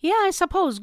Yeah, I suppose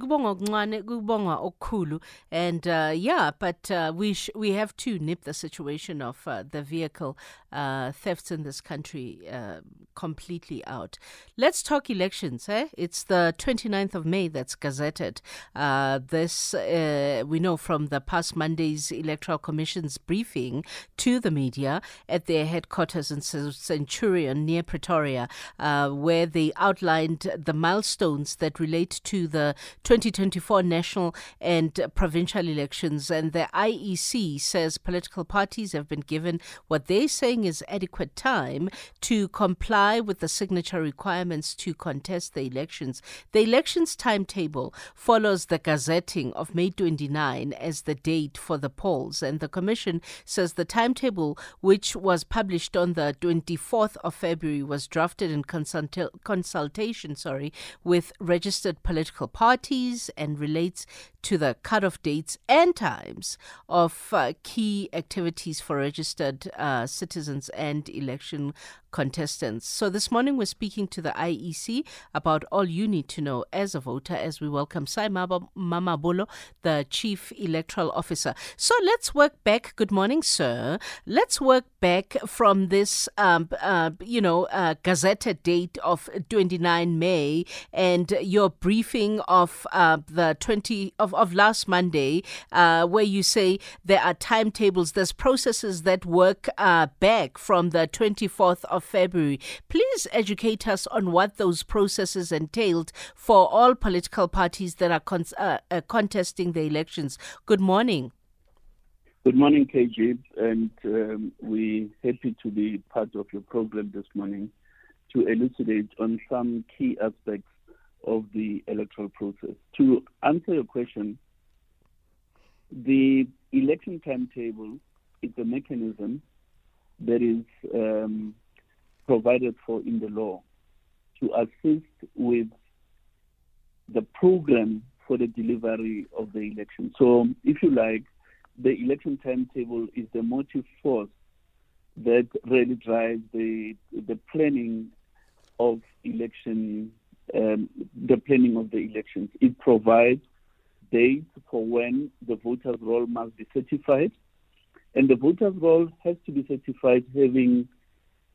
and uh, yeah, but uh, we sh- we have to nip the situation of uh, the vehicle uh, thefts in this country uh, completely out. Let's talk elections. Eh? It's the 29th of May that's gazetted. Uh, this we know from the past Monday's Electoral Commission's briefing to the media at their headquarters in Centurion near Pretoria, where they outlined the milestones that relate to the 2024 national and provincial elections. And the IEC says political parties have been given what they're saying is adequate time to comply with the signature requirements to contest the elections. The elections timetable follows the gazetting of May 29 as the date for the polls. And the Commission says the timetable, which was published on the 24th of February, was drafted in consulta- consultation sorry, with registered political parties and relates to the cutoff dates and times of uh, key activities for registered uh, citizens and election contestants. So this morning we're speaking to the IEC about all you need to know as a voter as we welcome Sy Mamabolo, the Chief Electoral Officer. So let's work back. Good morning, sir. Let's work back from this, um, uh, you know, uh, gazetted date of 29 May and your briefing of uh, the 20 of, of last Monday, uh, where you say there are timetables, there's processes that work uh, back from the 24th of February. Please educate us on what those processes entailed for all political parties that are con- uh, uh, contesting the elections. Good morning. Good morning, KG, and um, we're happy to be part of your program this morning to elucidate on some key aspects of the electoral process. To answer your question, the election timetable is a mechanism that is um, provided for in the law to assist with the program for the delivery of the election. So, if you like, the election timetable is the motive force that really drives the the planning of election, um, the planning of the elections. It provides dates for when the voters' roll must be certified, and the voters' roll has to be certified having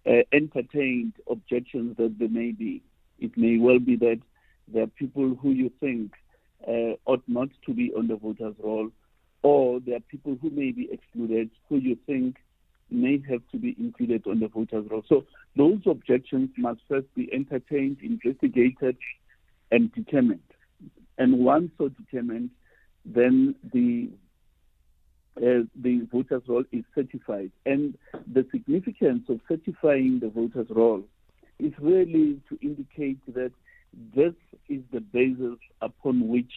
uh, entertained objections that there may be. It may well be that there are people who you think uh, ought not to be on the voters' roll, or there are people who may be excluded who you think may have to be included on the voters' roll. So those objections must first be entertained, investigated, and determined. And once so determined, then the uh, the voters' roll is certified. And the significance of certifying the voters' roll is really to indicate that this is the basis upon which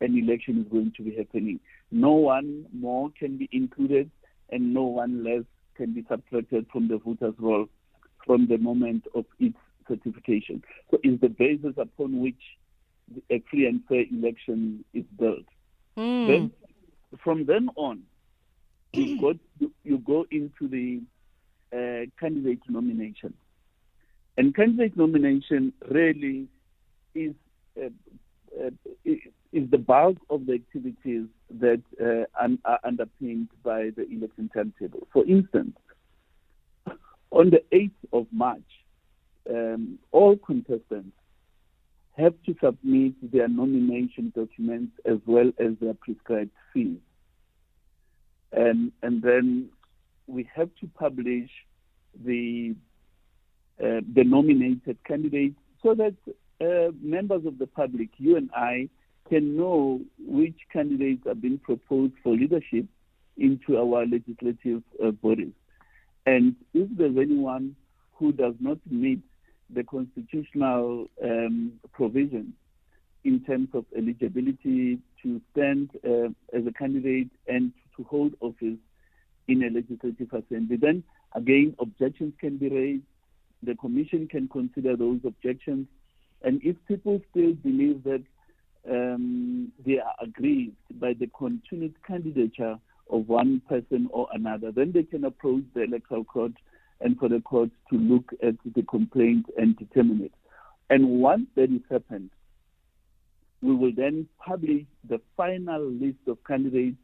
an election is going to be happening. No one more can be included and no one less can be subtracted from the voters' roll from the moment of its certification. So it's the basis upon which a free and fair election is built. Mm. Then, from then on, you go you, you go into the uh, candidate nomination, and candidate nomination really is uh, uh, is the bulk of the activities that uh, are underpinned by the election timetable. For instance, on the 8th of March, um, all contestants have to submit their nomination documents as well as their prescribed fees and and then we have to publish the uh, the nominated candidates so that uh, members of the public, you and I, can know which candidates are being proposed for leadership into our legislative uh, bodies. And if there's anyone who does not meet the constitutional um, provisions in terms of eligibility to stand uh, as a candidate and to hold office in a legislative assembly. Then again, objections can be raised. The commission can consider those objections. And if people still believe that um, they are aggrieved by the continued candidature of one person or another, then they can approach the electoral court and for the court to look at the complaint and determine it. And once that is happened, we will then publish the final list of candidates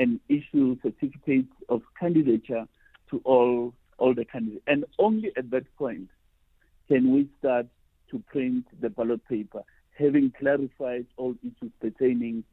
and issue certificates of candidature to all all the candidates. And only at that point can we start to print the ballot paper, having clarified all issues pertaining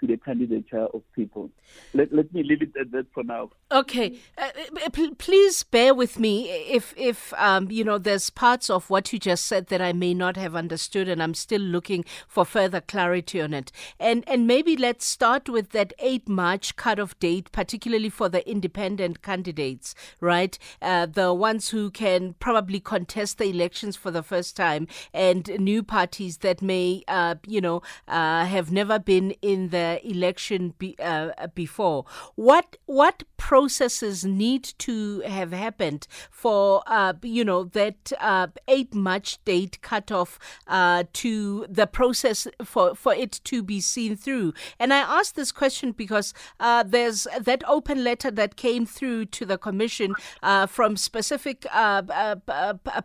to the candidature of people. Let, let me leave it at that for now. Okay, uh, uh p- please bear with me if if um, you know there's parts of what you just said that I may not have understood, and I'm still looking for further clarity on it. And and maybe let's start with that 8 March cutoff date, particularly for the independent candidates, right? Uh, the ones who can probably contest the elections for the first time, and new parties that may uh, you know uh, have never been in the election be, uh, before. What what processes need to have happened for uh, you know that uh, eight March date cutoff uh, to the process for for it to be seen through. And I ask this question because uh, there's that open letter that came through to the commission uh, from specific uh,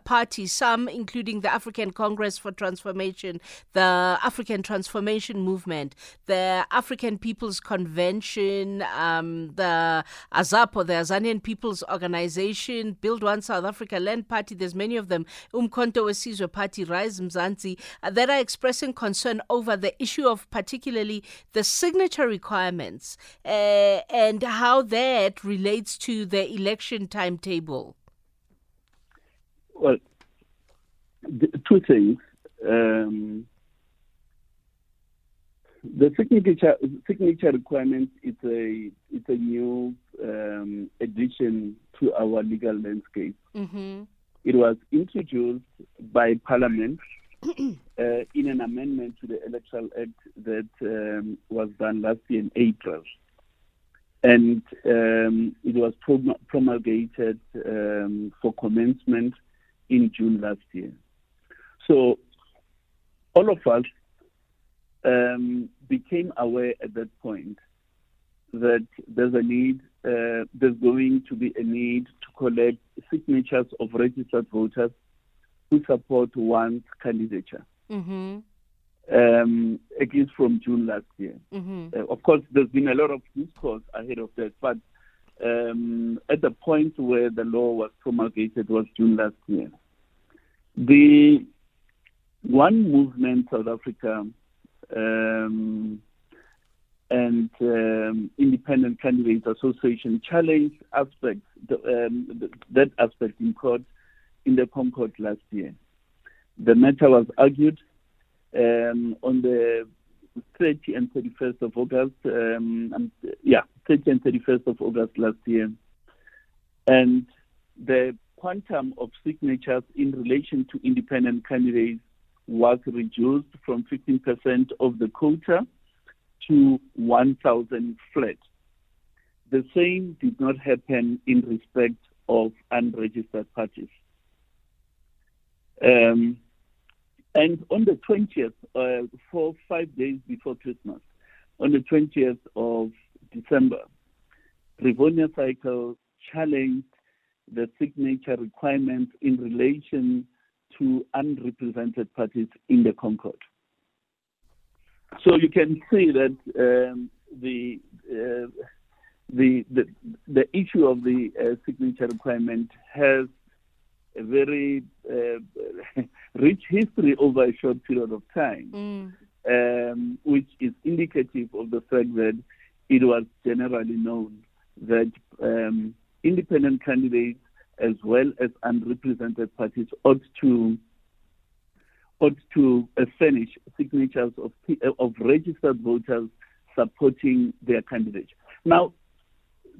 parties, some including the African Congress for Transformation, the African Transformation Movement, the African People's Convention, um, the AZAPO, the Azanian People's Organization, Build One South Africa, Land Party, there's many of them, Umkhonto weSizwe Party, Rise Mzansi, uh, that are expressing concern over the issue of particularly the signature requirements uh, and how that relates to the election timetable. Well, two things. Um, the signature signature requirement is a it's a new um, addition to our legal landscape. Mm-hmm. It was introduced by Parliament uh, in an amendment to the Electoral Act that um, was done last year in April, and um, it was promulgated um, for commencement in June last year. So all of us um, became aware at that point that there's a need, uh, there's going to be a need to collect signatures of registered voters who support one's candidature. Mm-hmm. Um, at least from June last year. Mm-hmm. Uh, of course, there's been a lot of discourse ahead of that, but um, at the point where the law was promulgated was June last year. The one movement South Africa um, and um, Independent Candidates Association challenged aspects, the, um, that aspect in court in the ConCourt last year. The matter was argued um, on the 30 and 31st of August, um, and, yeah, 30 and 31st of August last year. And the quantum of signatures in relation to independent candidates was reduced from 15% of the quota to 1,000 flats. The same did not happen in respect of unregistered parties. Um, and on the 20th, uh, four, five days before Christmas, on the 20th of December, Rivonia Circle challenged the signature requirements in relation to unrepresented parties in the ConCourt. So you can see that um, the, uh, the, the the issue of the uh, signature requirement has a very uh, rich history over a short period of time, mm. um, which is indicative of the fact that it was generally known that um, independent candidates as well as unrepresented parties ought to ought to uh, furnish signatures of of registered voters supporting their candidate. Now,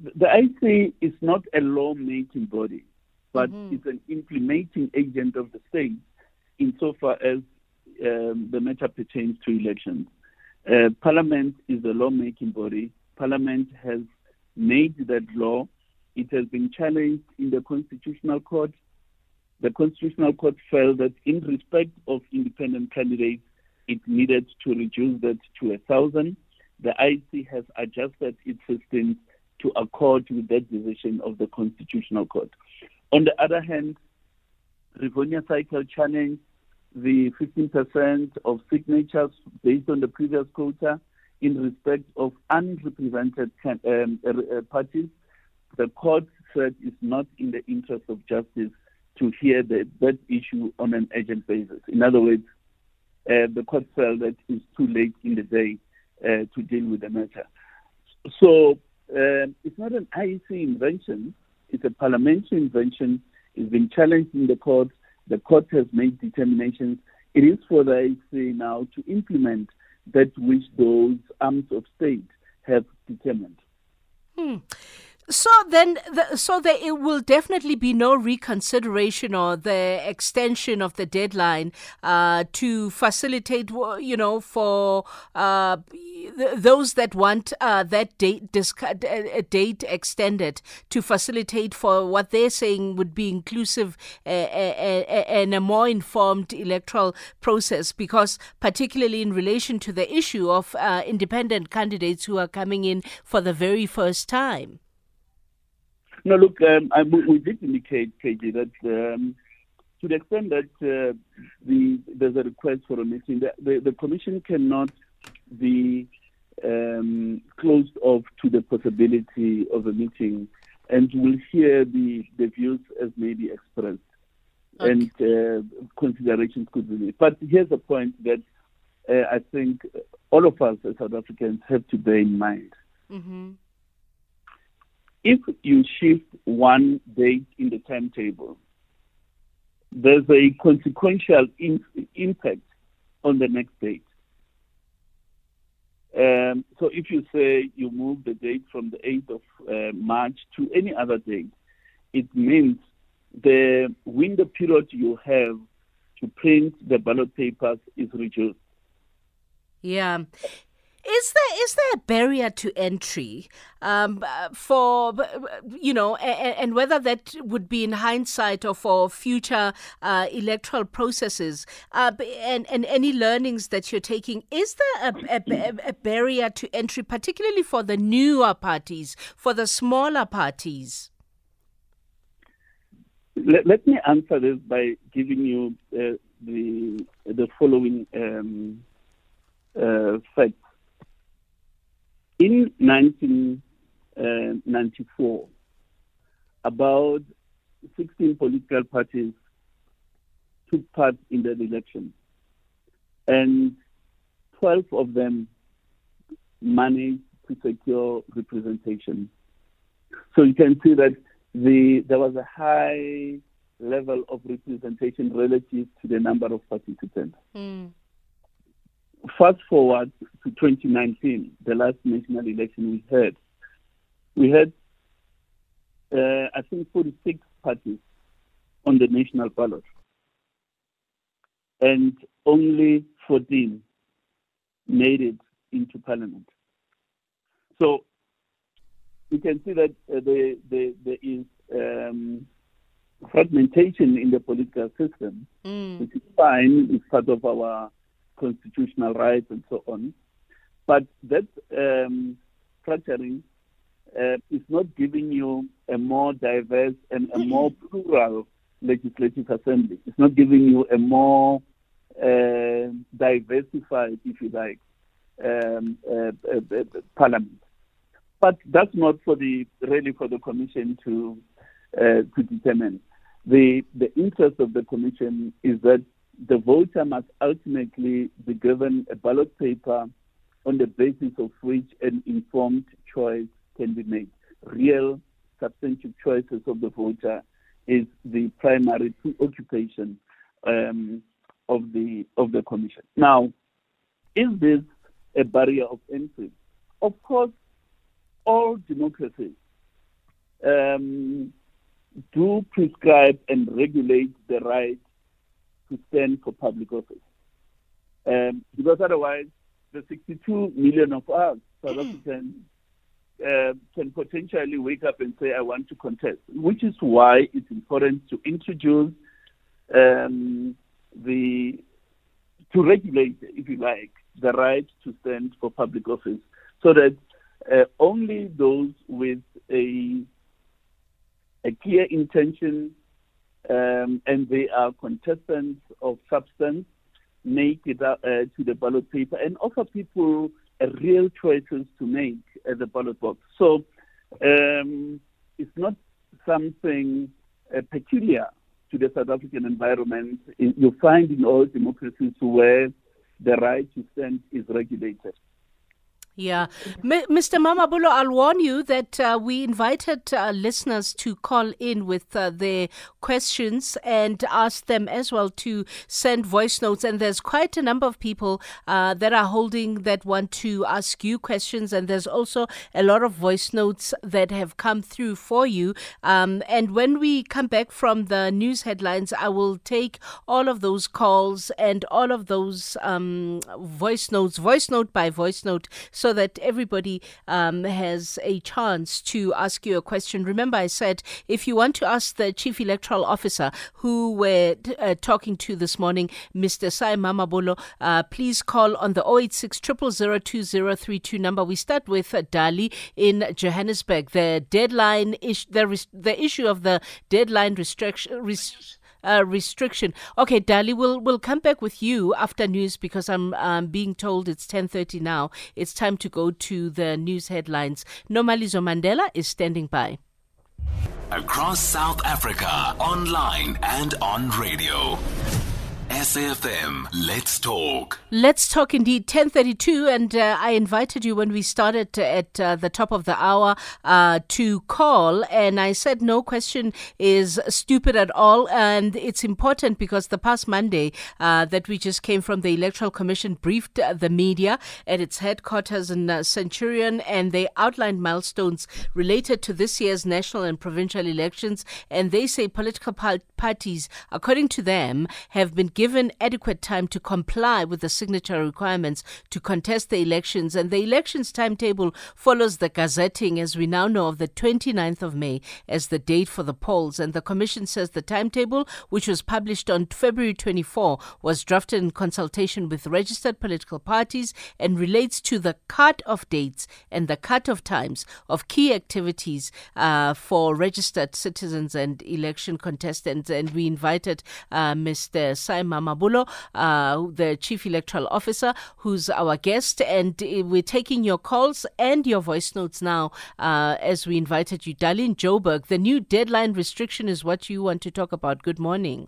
the IEC is not a law-making body, but mm-hmm. it's an implementing agent of the state insofar as um, the matter pertains to elections. Uh, Parliament is a law-making body. Parliament has made that law it has been challenged in the Constitutional Court. The Constitutional Court felt that in respect of independent candidates, it needed to reduce that to a thousand. The IEC has adjusted its system to accord with that decision of the Constitutional Court. On the other hand, Rivonia Circle challenged the 15% of signatures based on the previous quota in respect of unrepresented um, uh, parties. The court said it's not in the interest of justice to hear the, that issue on an urgent basis. In other words, uh, the court felt that it's too late in the day uh, to deal with the matter. So um, it's not an IEC invention, it's a parliamentary invention. It's been challenged in the court. The court has made determinations. It is for the IEC now to implement that which those arms of state have determined. Hmm. So then, the, so there it will definitely be no reconsideration or the extension of the deadline uh, to facilitate, you know, for uh, those that want uh, that date a date extended to facilitate for what they're saying would be inclusive and a more informed electoral process. Because particularly in relation to the issue of uh, independent candidates who are coming in for the very first time. No, look, um, I, we did indicate, KG, that um, to the extent that uh, the, there's a request for a meeting, the, the, the Commission cannot be um, closed off to the possibility of a meeting and will hear the, the views as may be expressed okay. and uh, considerations could be made. But here's the point that uh, I think all of us as South Africans have to bear in mind. Mm-hmm if you shift one date in the timetable, there's a consequential in, impact on the next date. Um, so if you say you move the date from the 8th of uh, March to any other date, it means the window period you have to print the ballot papers is reduced. Yeah. Is there is there a barrier to entry um, for you know, and, and, whether that would be in hindsight or for future uh, electoral processes, uh, and and any learnings that you're taking? Is there a, a, a barrier to entry, particularly for the newer parties, for the smaller parties? Let, let me answer this by giving you uh, the the following um, uh, facts in 1994, about 16 political parties took part in that election, and 12 of them managed to secure representation. So you can see that the, there was a high level of representation relative to the number of participants. Mm. Fast forward to 2019, the last national election we had, we had, uh, I think, 46 parties on the national ballot, and only 14 made it into parliament. So you can see that uh, the, the, there is um, fragmentation in the political system, mm. which is fine, it's part of our constitutional rights and so on. But that um, structuring uh, is not giving you a more diverse and a more plural legislative assembly. It's not giving you a more uh, diversified, if you like, um, uh, uh, uh parliament. But that's not for the really for the commission to uh, to determine. The the interest of the commission is that the voter must ultimately be given a ballot paper on the basis of which an informed choice can be made. Real, substantive choices of the voter is the primary preoccupation um, of the of the commission. Now, is this a barrier of entry? Of course, all democracies um, do prescribe and regulate the right to stand for public office. Um, because otherwise, the 62 million of us, South mm. Africans, uh, can potentially wake up and say, I want to contest, which is why it's important to introduce um, the, to regulate, if you like, the right to stand for public office so that uh, only those with a, a clear intention um, and they are contestants of substance, make it uh, to the ballot paper and offer people uh, real choices to make at the ballot box. So um, it's not something uh, peculiar to the South African environment. You find in all democracies where the right to stand is regulated. Yeah. M- Mr. Mamabolo, I'll warn you that uh, we invited uh, listeners to call in with uh, their questions and ask them as well to send voice notes. And there's quite a number of people uh, that are holding that want to ask you questions. And there's also a lot of voice notes that have come through for you. Um, and when we come back from the news headlines, I will take all of those calls and all of those um, voice notes, voice note by voice note that everybody um, has a chance to ask you a question. Remember, I said if you want to ask the Chief Electoral Officer who we're uh, talking to this morning, Mr. Sy Mamabolo, uh, please call on the 086 2032 number. We start with uh, Dali in Johannesburg. The deadline is the, res- the issue of the deadline restriction. Res- uh, restriction. Okay, Dali, we'll we'll come back with you after news because I'm um, being told it's 10:30 now. It's time to go to the news headlines. Nomalizo Mandela is standing by. Across South Africa, online and on radio. SAFM, let's talk. Let's talk indeed. 1032, and uh, I invited you when we started at uh, the top of the hour uh, to call, and I said no question is stupid at all, and it's important because the past Monday uh, that we just came from, the Electoral Commission briefed uh, the media at its headquarters in uh, Centurion, and they outlined milestones related to this year's national and provincial elections, and they say political parties, according to them, have been given given adequate time to comply with the signature requirements to contest the elections, and the elections timetable follows the gazetting, as we now know, of the 29th of May as the date for the polls. And the Commission says the timetable, which was published on February 24, was drafted in consultation with registered political parties and relates to the cut-off dates and the cut-off times of key activities uh, for registered citizens and election contestants. And we invited uh, Mr. Simon Mamabolo, uh, the Chief Electoral Officer, who's our guest. And uh, we're taking your calls and your voice notes now uh, as we invited you. Darlene Joburg, the new deadline restriction is what you want to talk about. Good morning.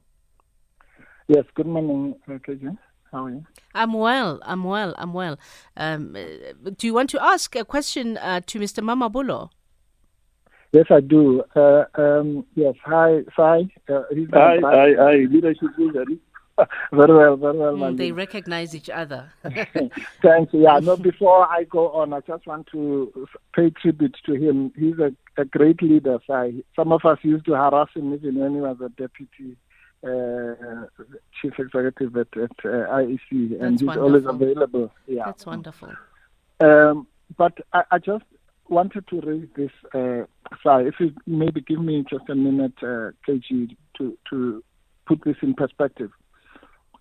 Yes, good morning, KJ. How are you? I'm well. I'm well. I'm well. Um, uh, do you want to ask a question uh, to Mr. Mamabolo? Yes, I do. Uh, um, yes, hi, Sy. Uh, hi, hi, hi, leadership very well, very well. Mm, they recognize each other. Thanks. Yeah. No. Before I go on, I just want to pay tribute to him. He's a, a great leader. So some of us used to harass him even when he was a deputy uh, chief executive at, at uh, IEC, and That's he's wonderful. always available. Yeah. That's wonderful. Um, but I, I, just wanted to raise this. Uh, sorry, if you maybe give me just a minute, uh, KG, to to put this in perspective.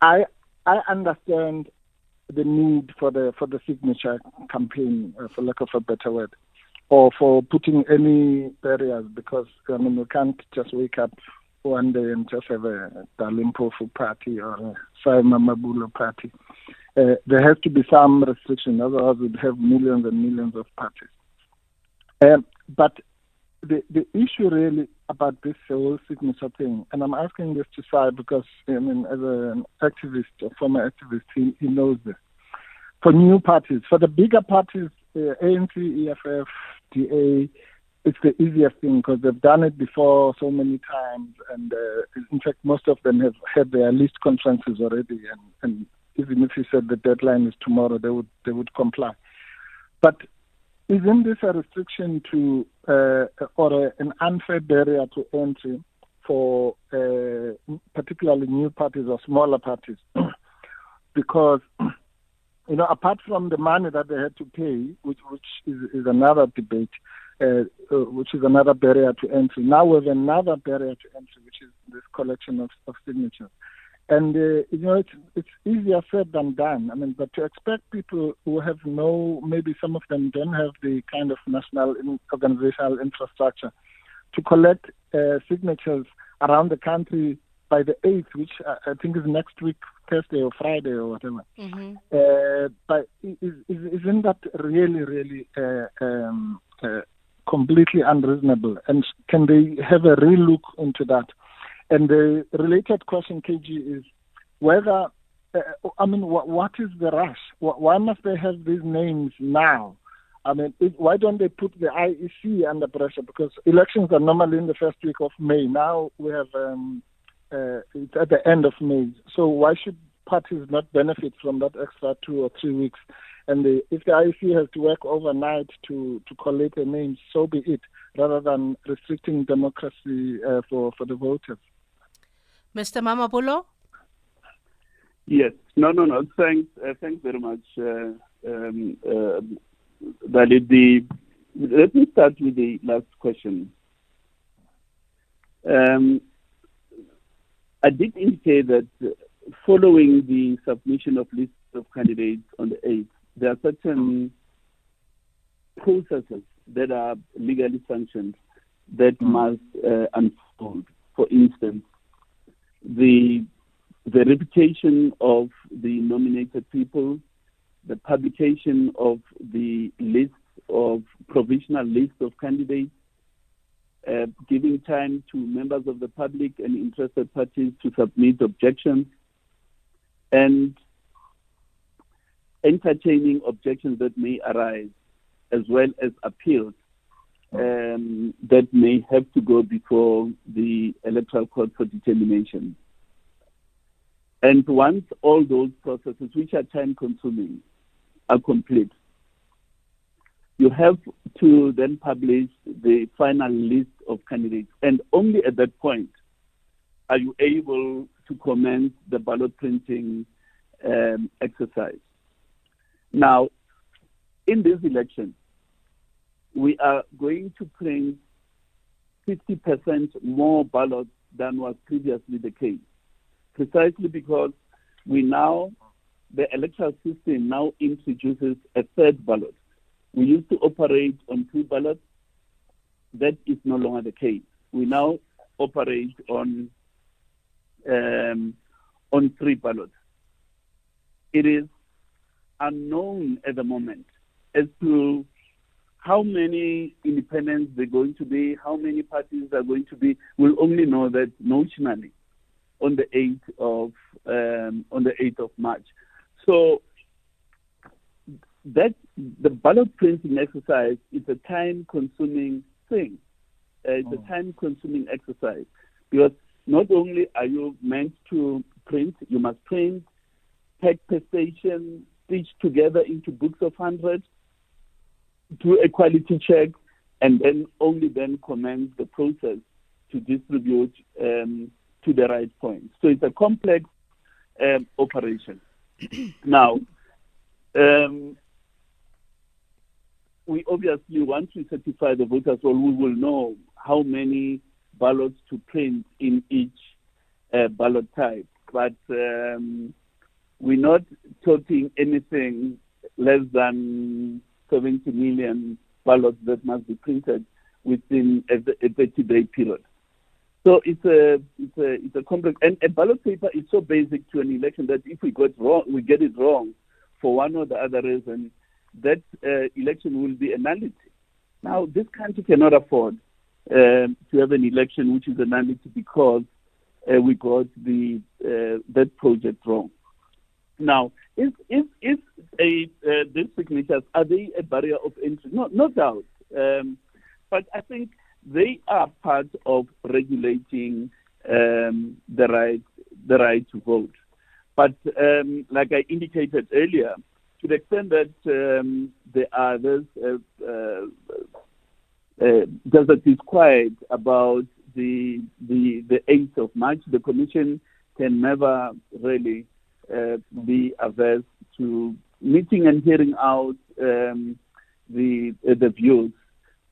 I I understand the need for the for the signature campaign, uh, for lack of a better word, or for putting any barriers because I mean we can't just wake up one day and just have a Dali Mpofu party or a Sy Mamabolo party. Uh, there has to be some restriction, otherwise we'd have millions and millions of parties. Um, but the the issue really about this whole signature thing, and I'm asking this to Sy because I mean, as an activist, a former activist, he, he knows this. For new parties, for the bigger parties, uh, ANC, EFF, DA, it's the easiest thing because they've done it before so many times, and uh, in fact, most of them have had their list conferences already, and, and even if you said the deadline is tomorrow, they would they would comply. But isn't this a restriction to uh, or a, an unfair barrier to entry for uh, particularly new parties or smaller parties? because you know, apart from the money that they had to pay, which which is, is another debate, uh, uh, which is another barrier to entry. Now we have another barrier to entry, which is this collection of, of signatures. And uh, you know, it's it's easier said than done. I mean, but to expect people who have no, maybe some of them don't have the kind of national in, organizational infrastructure to collect uh, signatures around the country by the 8th, which I think is next week, Thursday or Friday or whatever. Mm-hmm. Uh, but is, is, isn't that really, really uh, um, uh, completely unreasonable? And can they have a real look into that? And the related question, KG, is whether, uh, I mean, what, is the rush? Why must they have these names now? I mean, it, why don't they put the IEC under pressure? Because elections are normally in the first week of May. Now we have um, uh, it's at the end of May. So why should parties not benefit from that extra two or three weeks? And the, if the IEC has to work overnight to, to collate the names, so be it, rather than restricting democracy uh, for, for the voters. Mr. Mamabolo? Yes. No, no, no. Thanks. Uh, thanks very much, uh, um, uh, The, let me start with the last question. Um, I did indicate that following the submission of lists of candidates on the 8th, there are certain processes that are legally sanctioned that mm. must uh, unfold. For instance, the the reputation of the nominated people, the publication of the list of provisional list of candidates, uh, giving time to members of the public and interested parties to submit objections, and entertaining objections that may arise, as well as appeals um, that may have to go before the Electoral Court for determination. And once all those processes, which are time consuming, are complete, you have to then publish the final list of candidates. And only at that point are you able to commence the ballot printing um, exercise. Now, in this election, we are going to print 50% more ballots than was previously the case, precisely because we now, the electoral system now introduces a third ballot. We used to operate on two ballots. That is no longer the case. We now operate on um, on three ballots. It is unknown at the moment as to how many independents they're going to be, how many parties are going to be. We'll only know that notionally on the 8th of um, on the 8th of March. So that the ballot printing exercise is a time consuming thing. Uh, it's oh. a time consuming exercise because not only are you meant to print, you must print, pack per station, stitch together into books of hundreds, do a quality check, and then only then commence the process to distribute um, to the right point. So it's a complex um, operation. now, um, we obviously want to certify the voters roll. We will know how many ballots to print in each uh, ballot type, but um, we're not talking anything less than 70 million ballots that must be printed within a, a 30-day period. So it's a it's a it's a complex and a ballot paper is so basic to an election that if we got wrong we get it wrong for one or the other reason that uh, election will be a nullity. Now, this country cannot afford um, to have an election which is a nullity because uh, we got the uh, that project wrong. Now, is is is a uh, these signatures are they a barrier of entry? No, no doubt. Um, but I think they are part of regulating um, the right the right to vote. But um, like I indicated earlier, to the extent that um, there are those uh, uh, uh, that is quiet about the the the 8th of March, the Commission can never really uh, be averse to meeting and hearing out um, the uh, the views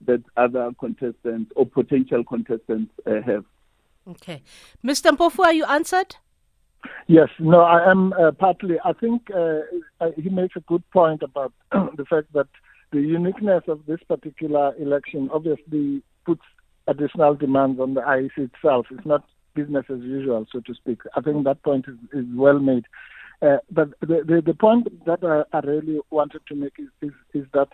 that other contestants or potential contestants uh, have. Okay, Mr. Mpofu, are you answered? Yes, no, I am uh, partly. I think uh, uh he makes a good point about the fact that the uniqueness of this particular election obviously puts additional demands on the IEC itself. It's not business as usual, so to speak. I think that point is, is well made. Uh, but the, the, the point that I, I, really wanted to make is, is, is that,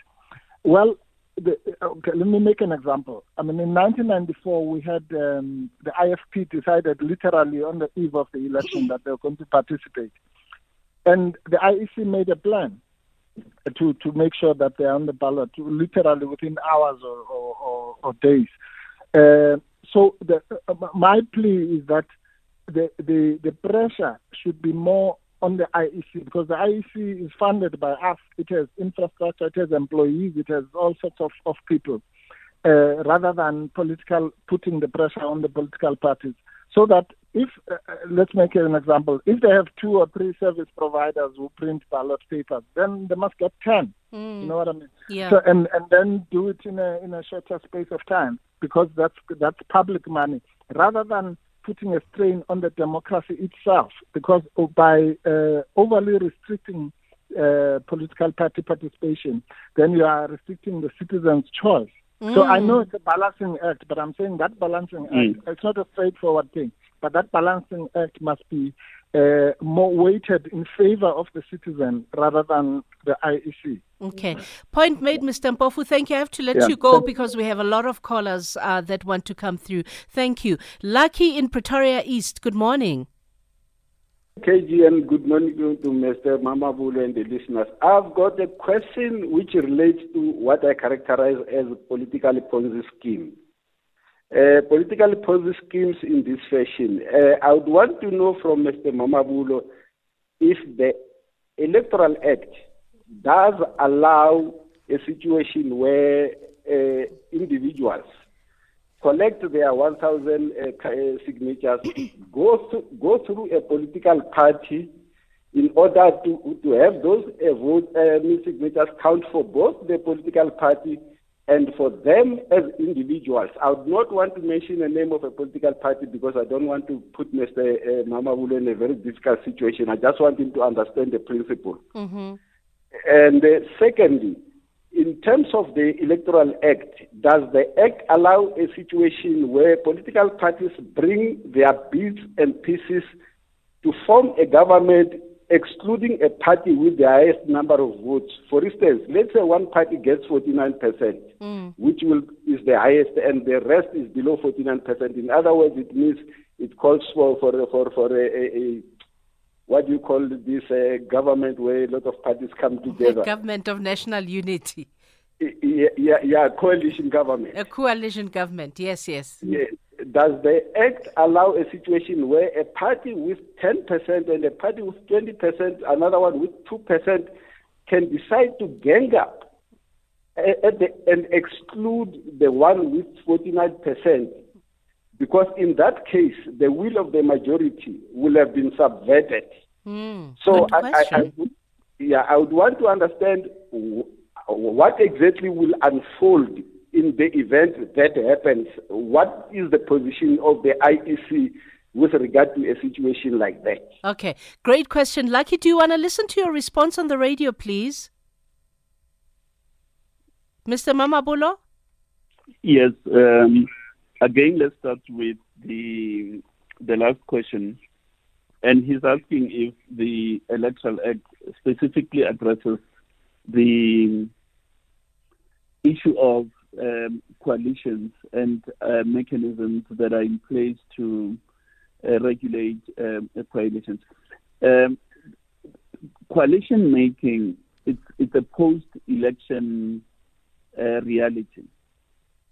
well, the, okay, let me make an example. I mean, in 1994, we had um, the IFP decided literally on the eve of the election that they were going to participate. And the IEC made a plan to, to make sure that they're on the ballot literally within hours or, or, or, or days. Uh, so the, uh, my plea is that the, the, the pressure should be more on the IEC because the IEC is funded by us. It has infrastructure, it has employees, it has all sorts of, of people, uh, rather than political putting the pressure on the political parties. So that if, uh, uh let's make an example, if they have two or three service providers who print ballot papers, then they must get 10. Mm. You know what I mean? Yeah. So, and, and then do it in a, in a shorter space of time because that's, that's public money rather than putting a strain on the democracy itself because by uh, overly restricting uh, political party participation, then you are restricting the citizen's choice. Mm. So I know it's a balancing act, but I'm saying that balancing mm. act, it's not a straightforward thing, but that balancing act must be uh, more weighted in favor of the citizen rather than the IEC. Okay. Point made, Mr. Mpofu. Thank you. I have to let yeah. you go because we have a lot of callers uh, that want to come through. Thank you. Lucky in Pretoria East. Good morning. KGN, good morning to Mr. Mamabolo and the listeners. I've got a question which relates to what I characterize as a political Ponzi scheme. Uh, political Ponzi schemes in this fashion. Uh, I would want to know from Mr. Mamabolo if the Electoral Act does allow a situation where uh, individuals collect their 1,000 uh, uh, signatures, go, th- go through a political party in order to, to have those vote, signatures count for both the political party and for them as individuals. I would not want to mention the name of a political party because I don't want to put Mr. Uh, Mamabolo in a very difficult situation. I just want him to understand the principle. Mm-hmm. And uh, secondly, in terms of the Electoral Act, does the Act allow a situation where political parties bring their bits and pieces to form a government excluding a party with the highest number of votes? For instance, let's say one party gets 49%, mm. which will, is the highest, and the rest is below 49%. In other words, it means it calls for, for, for, for a, a, a what do you call this uh, government where a lot of parties come together? government of national unity. Yeah, yeah, yeah, coalition government. A coalition government, yes, yes. Yes. Does the Act allow a situation where a party with 10% and a party with 20%, another one with 2%, can decide to gang up the, and exclude the one with 49%? Because in that case, the will of the majority will have been subverted. Mm, so I, I, I would, yeah, I would want to understand what exactly will unfold in the event that happens. What is the position of the IEC with regard to a situation like that? Okay, great question. Lucky, do you want to listen to your response on the radio, please? Mr. Mamabolo? Yes. Um, again, let's start with the the last question. And he's asking if the Electoral Act specifically addresses the issue of um, coalitions and uh, mechanisms that are in place to uh, regulate um, coalitions. Um, coalition making it's it's a post-election uh, reality.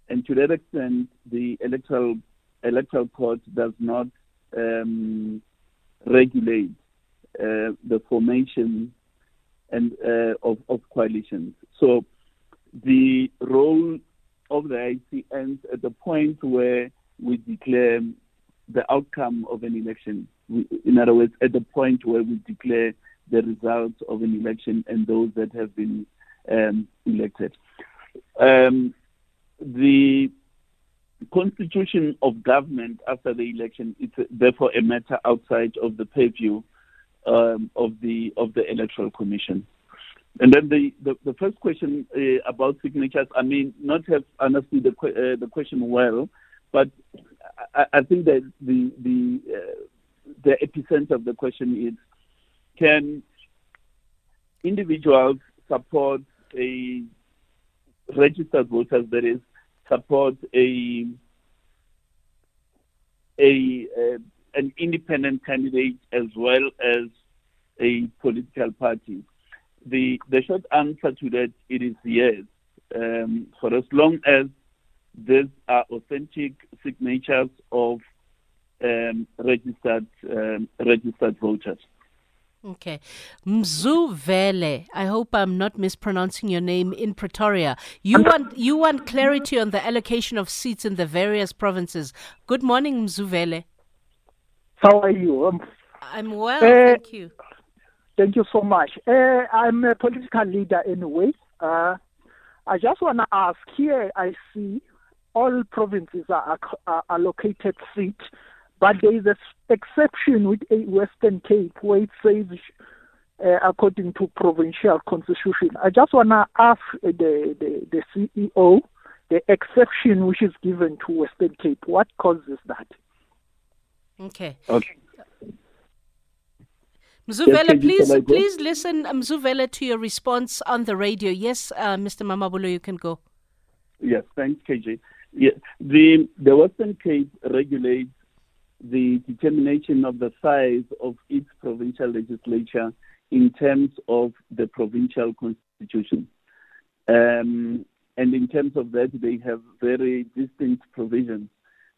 And to that extent, the electoral electoral court does not um, regulate uh, the formation and uh, of, of coalitions. So the role of the IEC ends at the point where we declare the outcome of an election. In other words, at the point where we declare the results of an election and those that have been um, elected. Um, the constitution of government after the election is therefore a matter outside of the purview um, of the of the electoral commission. And then the, the, the first question uh, about signatures, I mean, not have understood the, uh, the question well, but I, I think that the the uh, the epicenter of the question is: Can individuals support a registered voters that is support a a uh, an independent candidate as well as a political party? The the short answer to that it is yes. Um, for as long as these are authentic signatures of um, registered um, registered voters. Okay. Mzuvele, I hope I'm not mispronouncing your name in Pretoria. You want you want clarity on the allocation of seats in the various provinces. Good morning, Mzuvele. How are you? I'm well, Uh, thank you. Thank you so much. Uh, I'm a political leader anyway. Uh, I just want to ask here, I see all provinces are, are allocated seats, but there is an exception with a Western Cape where it says, uh, according to provincial constitution. I just want to ask the, the, the CEO the exception which is given to Western Cape. What causes that? Okay. Okay. You please, can I go? please listen, um, Mzuvele, to your response on the radio. Yes, uh, Mr. Mamabolo, you can go. Yes, thanks, KJ. Yeah, the the Western Cape regulates the determination of the size of its provincial legislature in terms of the provincial constitution. Um, and in terms of that, they have very distinct provisions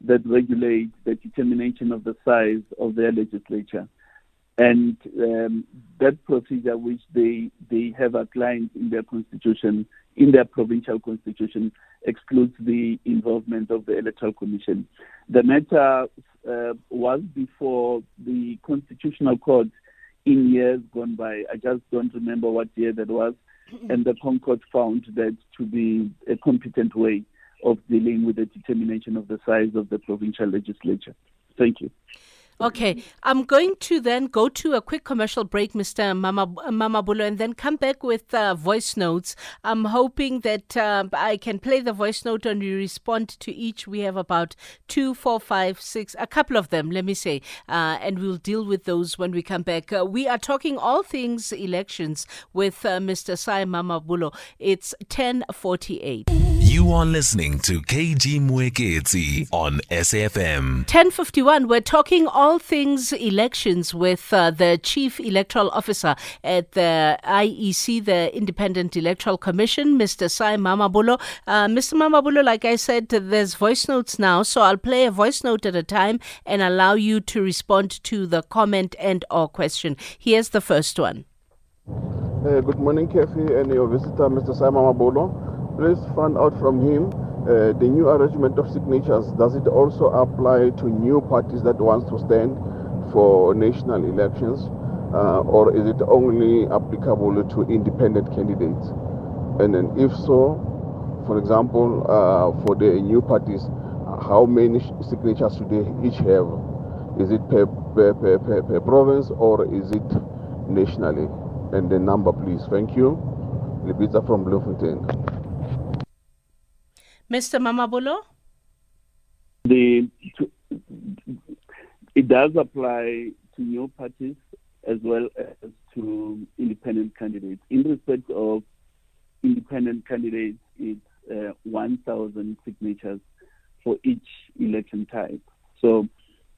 that regulate the determination of the size of their legislature. And um, that procedure, which they, they have outlined in their constitution, in their provincial constitution, excludes the involvement of the Electoral Commission. The matter uh, was before the Constitutional Court in years gone by. I just don't remember what year that was. And the ConCourt found that to be a competent way of dealing with the determination of the size of the provincial legislature. Thank you. Okay, I'm going to then go to a quick commercial break, Mr. Mama Mamabolo, and then come back with uh, voice notes. I'm hoping that uh, I can play the voice note and you respond to each. We have about two, four, five, six, a couple of them, let me say, uh, and we'll deal with those when we come back. Uh, we are talking all things elections with uh, Mr. Sy Mamabolo. It's 1048. You are listening to KG Mwekezi on SFM. 1051 we're talking all things elections with uh, the chief electoral officer at the IEC the Independent Electoral Commission Mr. Sy Mamabolo uh, Mr. Mamabolo like I said there's voice notes now so I'll play a voice note at a time and allow you to respond to the comment and or question here's the first one Uh, good morning, Kathy, and your visitor, Mr. Simon Mabolo. Please find out from him uh, the new arrangement of signatures. Does it also apply to new parties that wants to stand for national elections, uh, or is it only applicable to independent candidates? And then, if so, for example, uh, for the new parties, how many signatures do they each have? Is it per, per, per, per, province or is it nationally? And the number, please. Thank you. Libita from Bloemfontein. Mr. Mamabolo The it does apply to new parties as well as to independent candidates. In respect of independent candidates, it's uh, 1,000 signatures for each election type. So,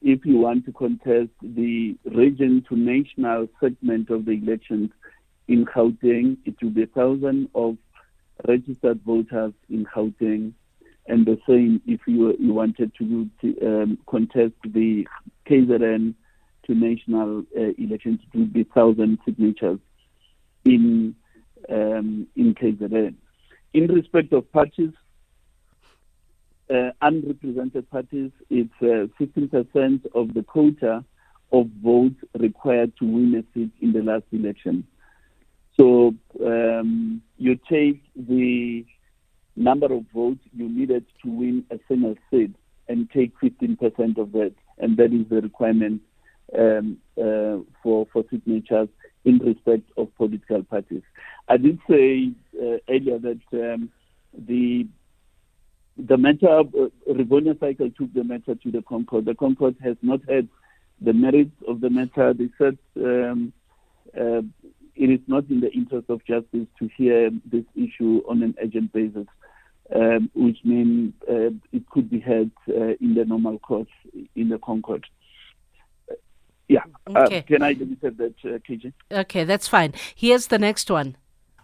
if you want to contest the region to national segment of the elections in Gauteng, it will be a thousand of registered voters in Gauteng, and the same if you you wanted to, um, contest the KZN to national uh, elections, it would be thousand signatures in um, in KZN. In respect of parties, uh, unrepresented parties, it's uh, 15% of the quota of votes required to win a seat in the last election. So um, you take the number of votes you needed to win a single seat and take 15% of that, and that is the requirement um, uh, for for signatures in respect of political parties. I did say uh, earlier that um, the the matter, uh, Rivonia Circle took the matter to the ConCourt. The ConCourt has not had the merits of the matter. They said um, uh, it is not in the interest of justice to hear this issue on an urgent basis, um, which means uh, it could be heard uh, in the normal court in the ConCourt. Yeah. Uh, Okay. can I delete that, uh, KJ? Okay, that's fine. Here's the next one.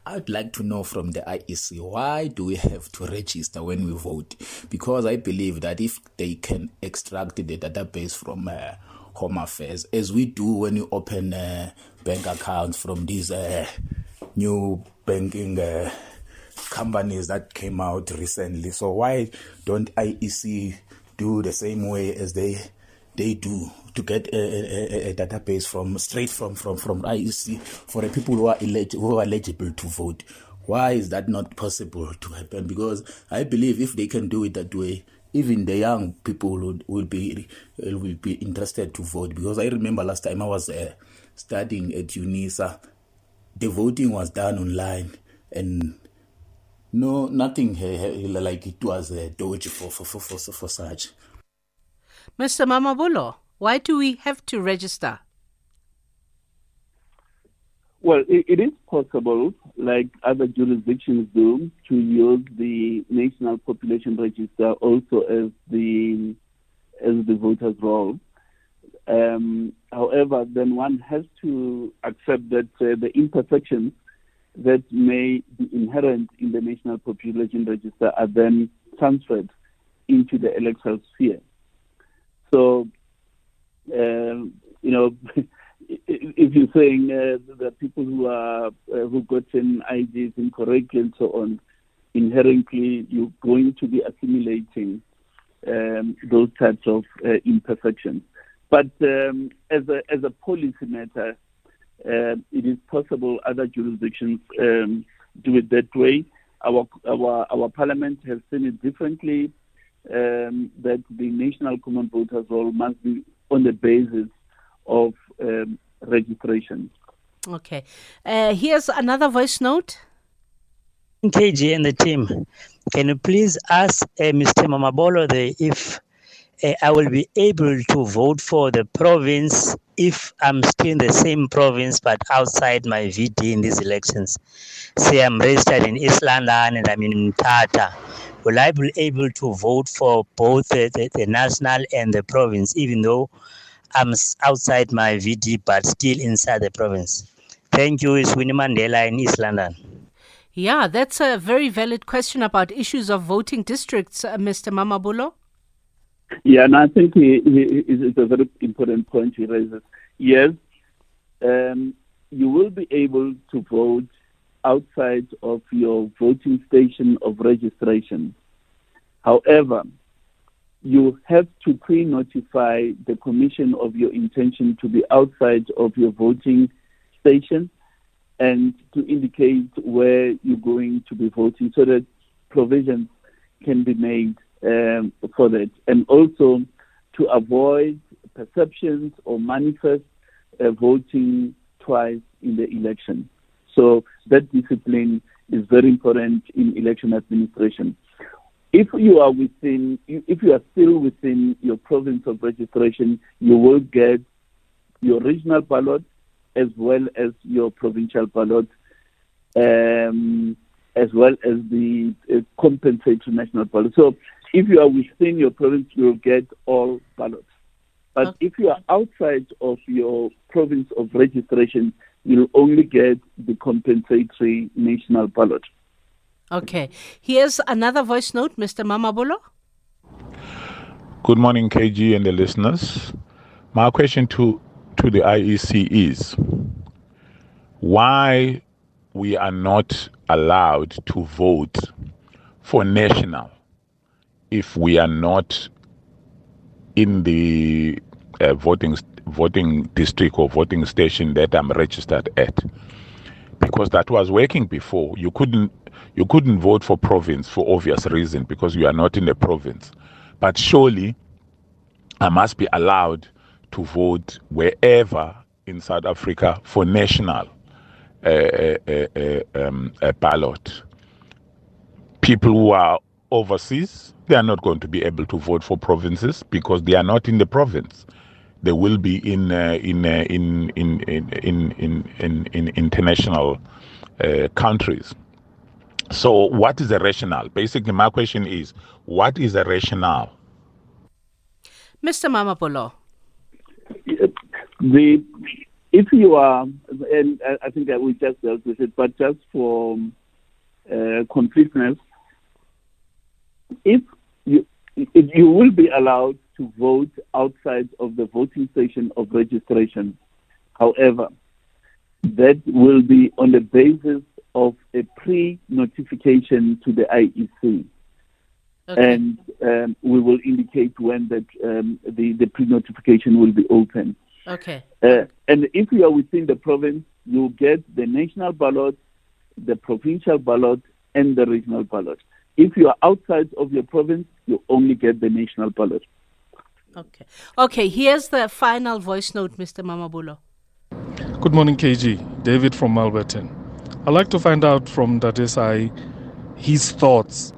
I'd like to know from the IEC why do we have to register when we vote? Because I believe that if they can extract the database from uh, Home Affairs, as we do when you open uh, bank accounts from these uh, new banking uh, companies that came out recently, so why don't IEC do the same way as they they do to get a, a, a- database from straight from from from IEC for the people who are elig- who are eligible to vote. Why is that not possible to happen? Because I believe if they can do it that way, even the young people will, will be will be interested to vote. Because I remember last time I was uh, studying at UNISA, the voting was done online and no nothing uh, like it was a doge for for, for for for such. Mr. Mamabolo, why do we have to register? Well, it, it is possible, like other jurisdictions do, to use the National Population Register also as the as the voters' roll. Um, however, then one has to accept that uh, the imperfections that may be inherent in the National Population Register are then transferred into the electoral sphere. So, um, you know, if you're saying uh, the people who are uh, who gotten IDs incorrectly and so on, inherently you're going to be assimilating um, those types of uh, imperfections. But um, as a as a policy matter, it is possible other jurisdictions um, do it that way. Our our our parliament has seen it differently. Um, that the national common voters roll must be on the basis of um, registration. Okay. Uh, here's another voice note. KG and the team, can you please ask uh, Mr. Mamabolo the, if uh, I will be able to vote for the province if I'm still in the same province but outside my VD in these elections? Say I'm registered in East London and I'm in Tata. Will I be able to vote for both the, the, the national and the province even though I'm outside my VD but still inside the province? Thank you. It's Winnie Mandela in East London. Yeah, that's a very valid question about issues of voting districts, uh, Mr. Mamabolo. Yeah, and I think he, he, it's a very important point he raises. Yes, um, you will be able to vote outside of your voting station of registration. However, you have to pre-notify the commission of your intention to be outside of your voting station and to indicate where you're going to be voting so that provisions can be made um, for that. And also to avoid perceptions or manifest uh, voting twice in the election. So that discipline is very important in election administration. If you are within, if you are still within your province of registration, you will get your regional ballot as well as your provincial ballot, um, as well as the uh, compensatory national ballot. So if you are within your province, you will get all ballots. But Okay. if you are outside of your province of registration, you'll only get the compensatory national ballot. Okay. Here's another voice note, Mr. Mamabolo. Good morning, KG and the listeners. My question to, to the IEC is why we are not allowed to vote for national if we are not in the uh, voting voting district or voting station that I'm registered at. Because that was working before. You couldn't you couldn't vote for province for obvious reason because you are not in the province. But surely I must be allowed to vote wherever in South Africa for national uh, uh, uh, um, uh, ballot. People who are overseas they are not going to be able to vote for provinces because they are not in the province. They will be in uh, in, uh, in, in, in, in in in in international uh, countries. So, what is the rationale? Basically, my question is, what is the rationale? Mr. Mamabolo. The if you are, and I think that we just dealt with it, but just for uh, completeness, if you you will be allowed to vote outside of the voting station of registration, however, that will be on the basis of a pre-notification to the IEC. Okay. And um, we will indicate when that um, the, the pre-notification will be open. Okay. Uh, and if you are within the province, you get the national ballot, the provincial ballot, and the regional ballot. If you are outside of your province, you only get the national ballot. Okay. Okay, here's the final voice note, Mr. Mamabolo. Good morning, KG. David from Malberton. I'd like to find out from Dadesai his thoughts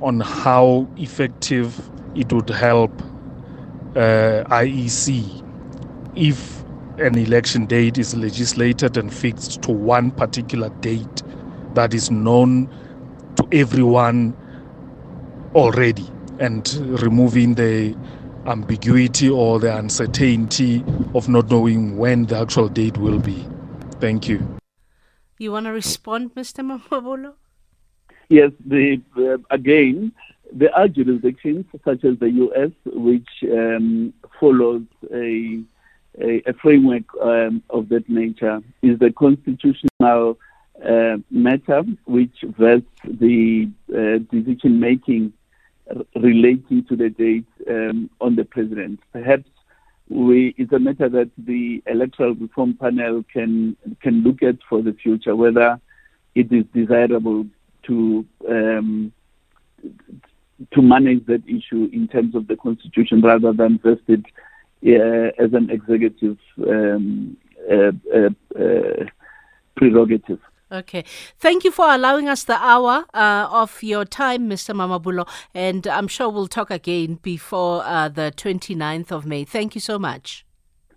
on how effective it would help uh, IEC if an election date is legislated and fixed to one particular date that is known to everyone already and removing the ambiguity or the uncertainty of not knowing when the actual date will be. Thank you. You want to respond, Mr. Mamabolo? Yes, the, uh, again, there are jurisdictions such as the U.S. which um, follows a, a, a framework um, of that nature. Is the constitutional uh, matter which vests the uh, decision making relating to the date um, on the president. Perhaps we, it's a matter that the electoral reform panel can can look at for the future whether it is desirable to um, to manage that issue in terms of the constitution rather than vest it uh, as an executive um, uh, uh, uh prerogative. Okay. Thank you for allowing us the hour uh, of your time, Mr. Mamabolo. And I'm sure we'll talk again before uh, the 29th of May. Thank you so much.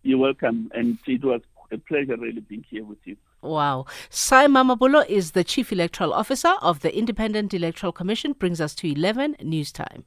You're welcome. And it was a pleasure really being here with you. Wow. Sy Mamabolo is the Chief Electoral Officer of the Independent Electoral Commission. Brings us to 11 news time.